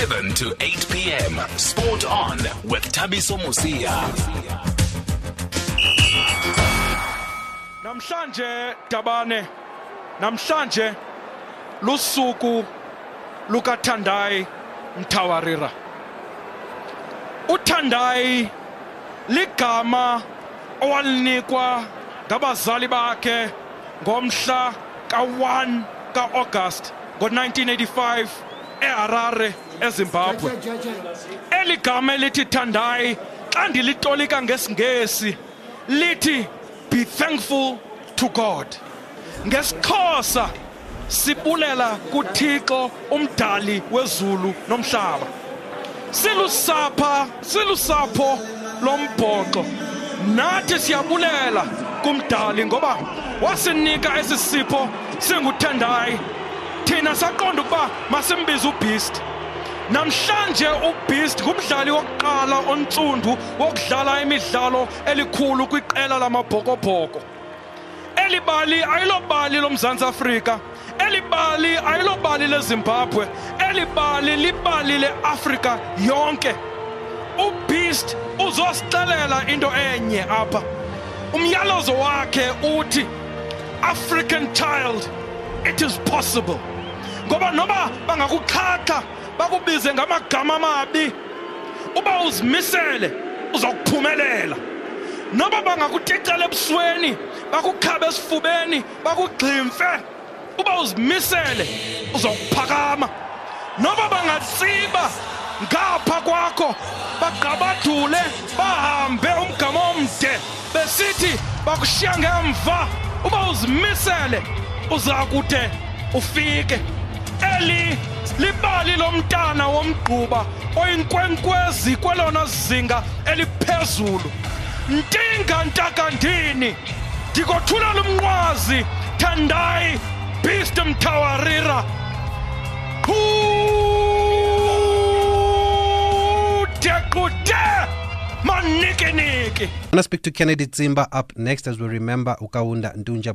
7 to 8 p.m. Sport on with Thabiso Mosia. Namhlanje Dabane namhlanje lusuku lukaThandai Mtawarira uThandai ligama owalinikwa ngabazali bakhe ngomhla ka1 kaAugust ngo1985 eHarare eZimbabwe. Eli gama elithi Thandai xa ndilitolika ngesingesi lithi be thankful to God. Ngesixhosa sibulela kuThixo umdali wezulu nomhlaba. Silusapha silusapho lombhoxo. Nathi siyabulela kumdali ngoba wasinika esi sipho singuthandayi thina saqonda ukuba masimbize ubeast. Namhlanje ubeast ngumdlali wokuqala ontsundu wokudlala imidlalo elikhulu kwiqela lamabhokobhoko. Eli bali ayilobali lomzantsi afrika eli bali ayilobali lezimbabwe eli bali libali leafrika yonke. Ubeast uzosixelela into enye apha. Umyalezo wakhe uthi african child it is possible. Ngoba noba bangakuxhakha bakubize ngamagama amabi uba uzimisele uzokuphumelela. Noba bangakuticela ebusweni bakukhabe esifubeni bakugximfe uba uzimisele uzokuphakama. Noba bangatsiba ngapha kwakho bagqabadule bahambe umgama omde besithi bakushiya ngemva uba uzimisele uza kude ufike. Eli libali lomntana womgquba oyinkwenkwezi kwelona zinga eliphezulu. Ntinga ntakandini ndikothulela umnqwazi thandai beast mtawarira. Kude manikiniki. I want to speak to Kennedy Zimba up next as we remember Ukawunda Ndunja.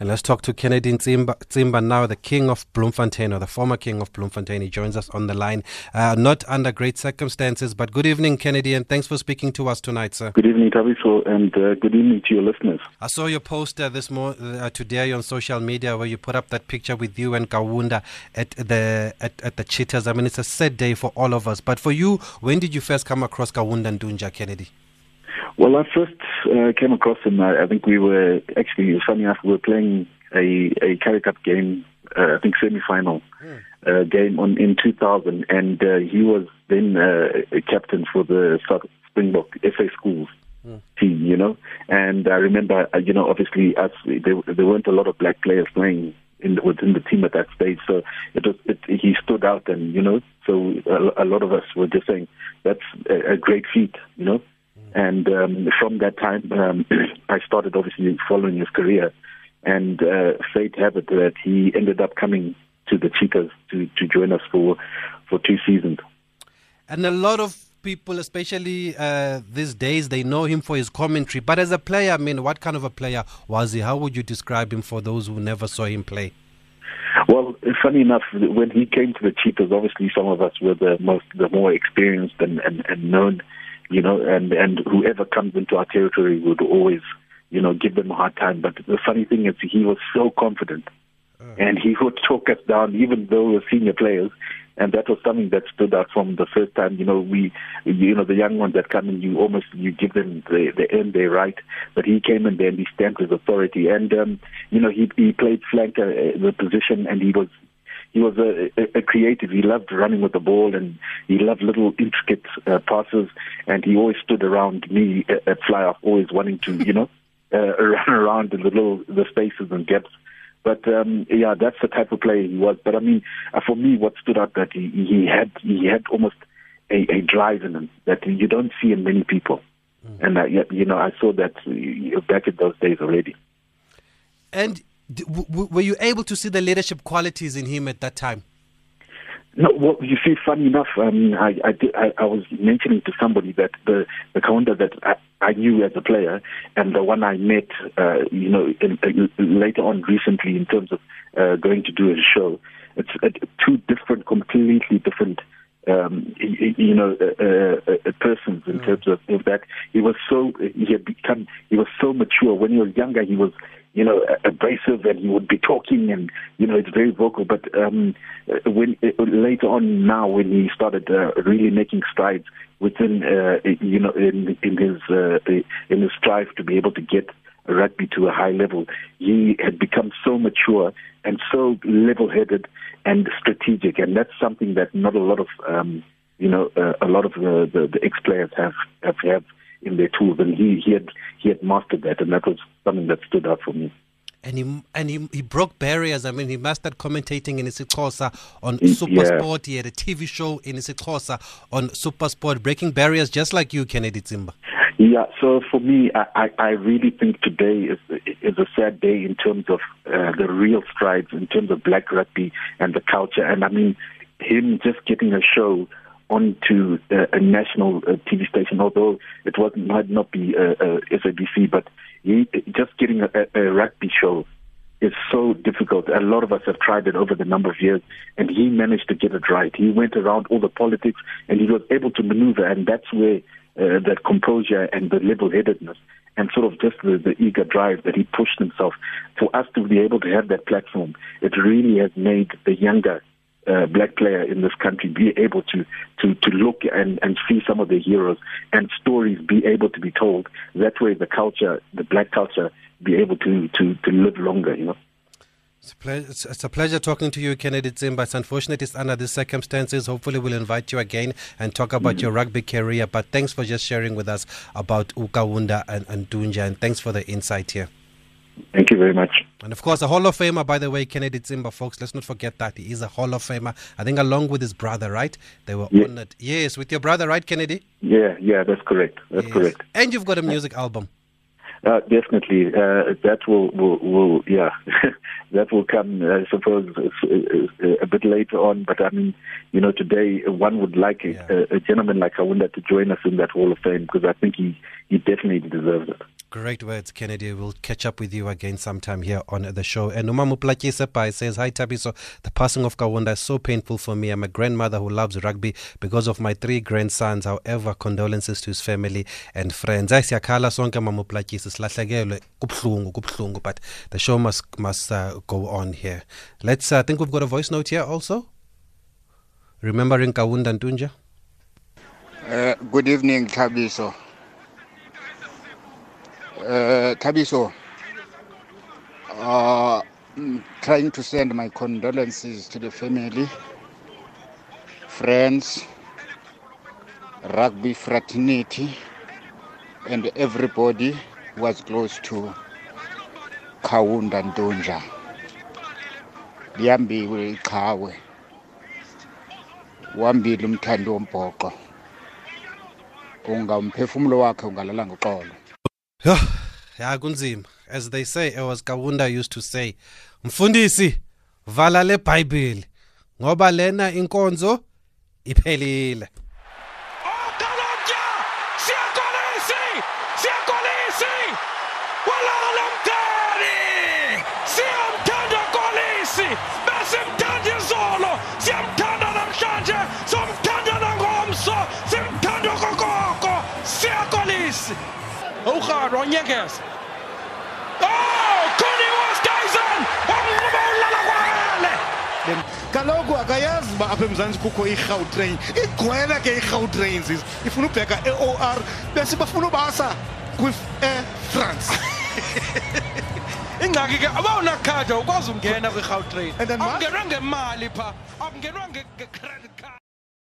And let's talk to Kennedy Tsimba, Tsimba now, the king of Bloemfontein, or the former king of Bloemfontein. He joins us on the line, uh, not under great circumstances, but good evening, Kennedy, and thanks for speaking to us tonight, sir. Good evening, Thabiso, and uh, good evening to your listeners. I saw your poster this mo- uh, today on social media where you put up that picture with you and Kaunda at the at, at the Cheetahs. I mean, it's a sad day for all of us. But for you, when did you first come across Kaunda Ntunja, Kennedy? Well, I first uh, came across him. I, I think we were actually, funny enough, we were playing a a Currie Cup game. Uh, I think semi-final uh, game on in 2000, and uh, he was then uh, a captain for the South Springbok FA schools team. You know, and I remember, uh, you know, obviously, us there, there weren't a lot of black players playing in the, within the team at that stage, so it was it, he stood out, and you know, so a, a lot of us were just saying that's a, a great feat, you know. And um, from that time, um, I started obviously following his career, and uh, fate have it that he ended up coming to the Cheetahs to, to join us for for two seasons. And a lot of people, especially uh, these days, they know him for his commentary. But as a player, I mean, what kind of a player was he? How would you describe him for those who never saw him play? Well, funny enough, when he came to the Cheetahs, obviously some of us were the most, the more experienced and, and, and known, you know, and, and whoever comes into our territory would always, you know, give them a hard time. But the funny thing is, he was so confident, and he would talk us down, even though we were senior players. And that was something that stood out from the first time. You know, we, you know, the young ones that come in, you almost you give them the the earn their right. But he came in there and he stamped his authority. And um, you know, he he played flanker uh, the position, and he was he was a, a, a creative. He loved running with the ball, and he loved little intricate uh, passes. And he always stood around me at, at fly off, always wanting to, you know, uh, run around in the little the spaces and gaps. But um, yeah, that's the type of player he was. But I mean, uh, for me, what stood out that he, he had he had almost a, a drive in him that you don't see in many people. And uh, you know, I saw that uh, back in those days already. And d- w- w- were you able to see the leadership qualities in him at that time? No, well, you see, funny enough, um, I, I, did, I, I was mentioning to somebody that the the Kaunda that I, I knew as a player and the one I met, uh, you know, in, in, later on recently in terms of uh, going to do a show. It's uh, two different, completely different um, you know, uh, uh, uh, persons in mm. terms of, of that. He was so he had become he was so mature. When he was younger, he was you know abrasive and he would be talking and you know it's very vocal. But um, when uh, later on now, when he started uh, really making strides within uh, you know in in his uh, in his strive to be able to get rugby to a high level. He had become so mature and so level-headed and strategic, and that's something that not a lot of um, you know uh, a lot of the, the, the ex-players have have have in their tools, and he he had he had mastered that, and that was something that stood out for me and he and he, he broke barriers. I mean, he mastered commentating in isiXhosa on SuperSport. Yeah. He had a TV show in isiXhosa on SuperSport, breaking barriers just like you, Kennedy Tsimba. Yeah, so for me, I, I really think today is is a sad day in terms of uh, the real strides in terms of black rugby and the culture. And I mean, him just getting a show onto uh, a national uh, TV station, although it was might not be uh, uh, SABC, but he, just getting a, a rugby show is so difficult. A lot of us have tried it over the number of years, and he managed to get it right. He went around all the politics, and he was able to maneuver, and that's where uh, that composure and the level-headedness and sort of just the, the eager drive that he pushed himself for us to be able to have that platform. It really has made the younger uh, black player in this country be able to to to look and and see some of the heroes and stories be able to be told. That way, the culture, the black culture, be able to to to live longer. You know. It's a, ple- it's a, pleasure talking to you, Kennedy Tsimba. It's unfortunate it's under these circumstances. Hopefully, we'll invite you again and talk about mm-hmm. your rugby career. But thanks for just sharing with us about Ukawunda and, and Ntunja, and thanks for the insight here. Thank you very much. And of course, a Hall of Famer, by the way, Kennedy Tsimba, folks. Let's not forget that. He is a Hall of Famer. I think along with his brother, right? They were yeah. honored. Yes, with your brother, right, Kennedy? Yeah, yeah, that's correct. That's yes. correct. And you've got a music album. Uh, definitely, uh, that will, will, will yeah, that will come, I suppose, a bit later on. But I mean, you know, today one would like yeah. a, a, gentleman like Kaunda to join us in that Hall of Fame because I think he, he definitely deserves it. Great words, Kennedy. We'll catch up with you again sometime here on the show. And Umamu Plakisepai says, Hi Thabiso, the passing of Kaunda is so painful for me. I'm a grandmother who loves rugby because of my three grandsons. However, condolences to his family and friends. I siyakhala sonke Mamu Plakise silahlekelwe kubhlungu kubhlungu but the show must must uh, go on here. Let's uh, I think we've got a voice note here also. Remembering Kaunda Ntunja. Uh, good evening, Thabiso uh, Tabiso, uh, mm, trying to send my condolences to the family, friends, rugby fraternity, and everybody who was close to Kaunda Ntunja. Liyambiwe iqhawe. Wambili umthando wombhoqo. ungamphefumulo wakhe ungalala ngoxolo. Ya kunzima as they say as Kaunda used to say mfundisi vala le bible ngoba lena inkonzo iphelile. Ugaro wanyengeza kaloku akayazi uba apha emzantsi kukho irhawutrain igcwele ke irhawutrain zizo ifuna ubheka e-or bese bafuna ubasa kwi-air france ingxaki ke abawunakhadi awukwazi ungena kwi-gautrain. Akungenwa ngemali phaa akungenwa nge-credit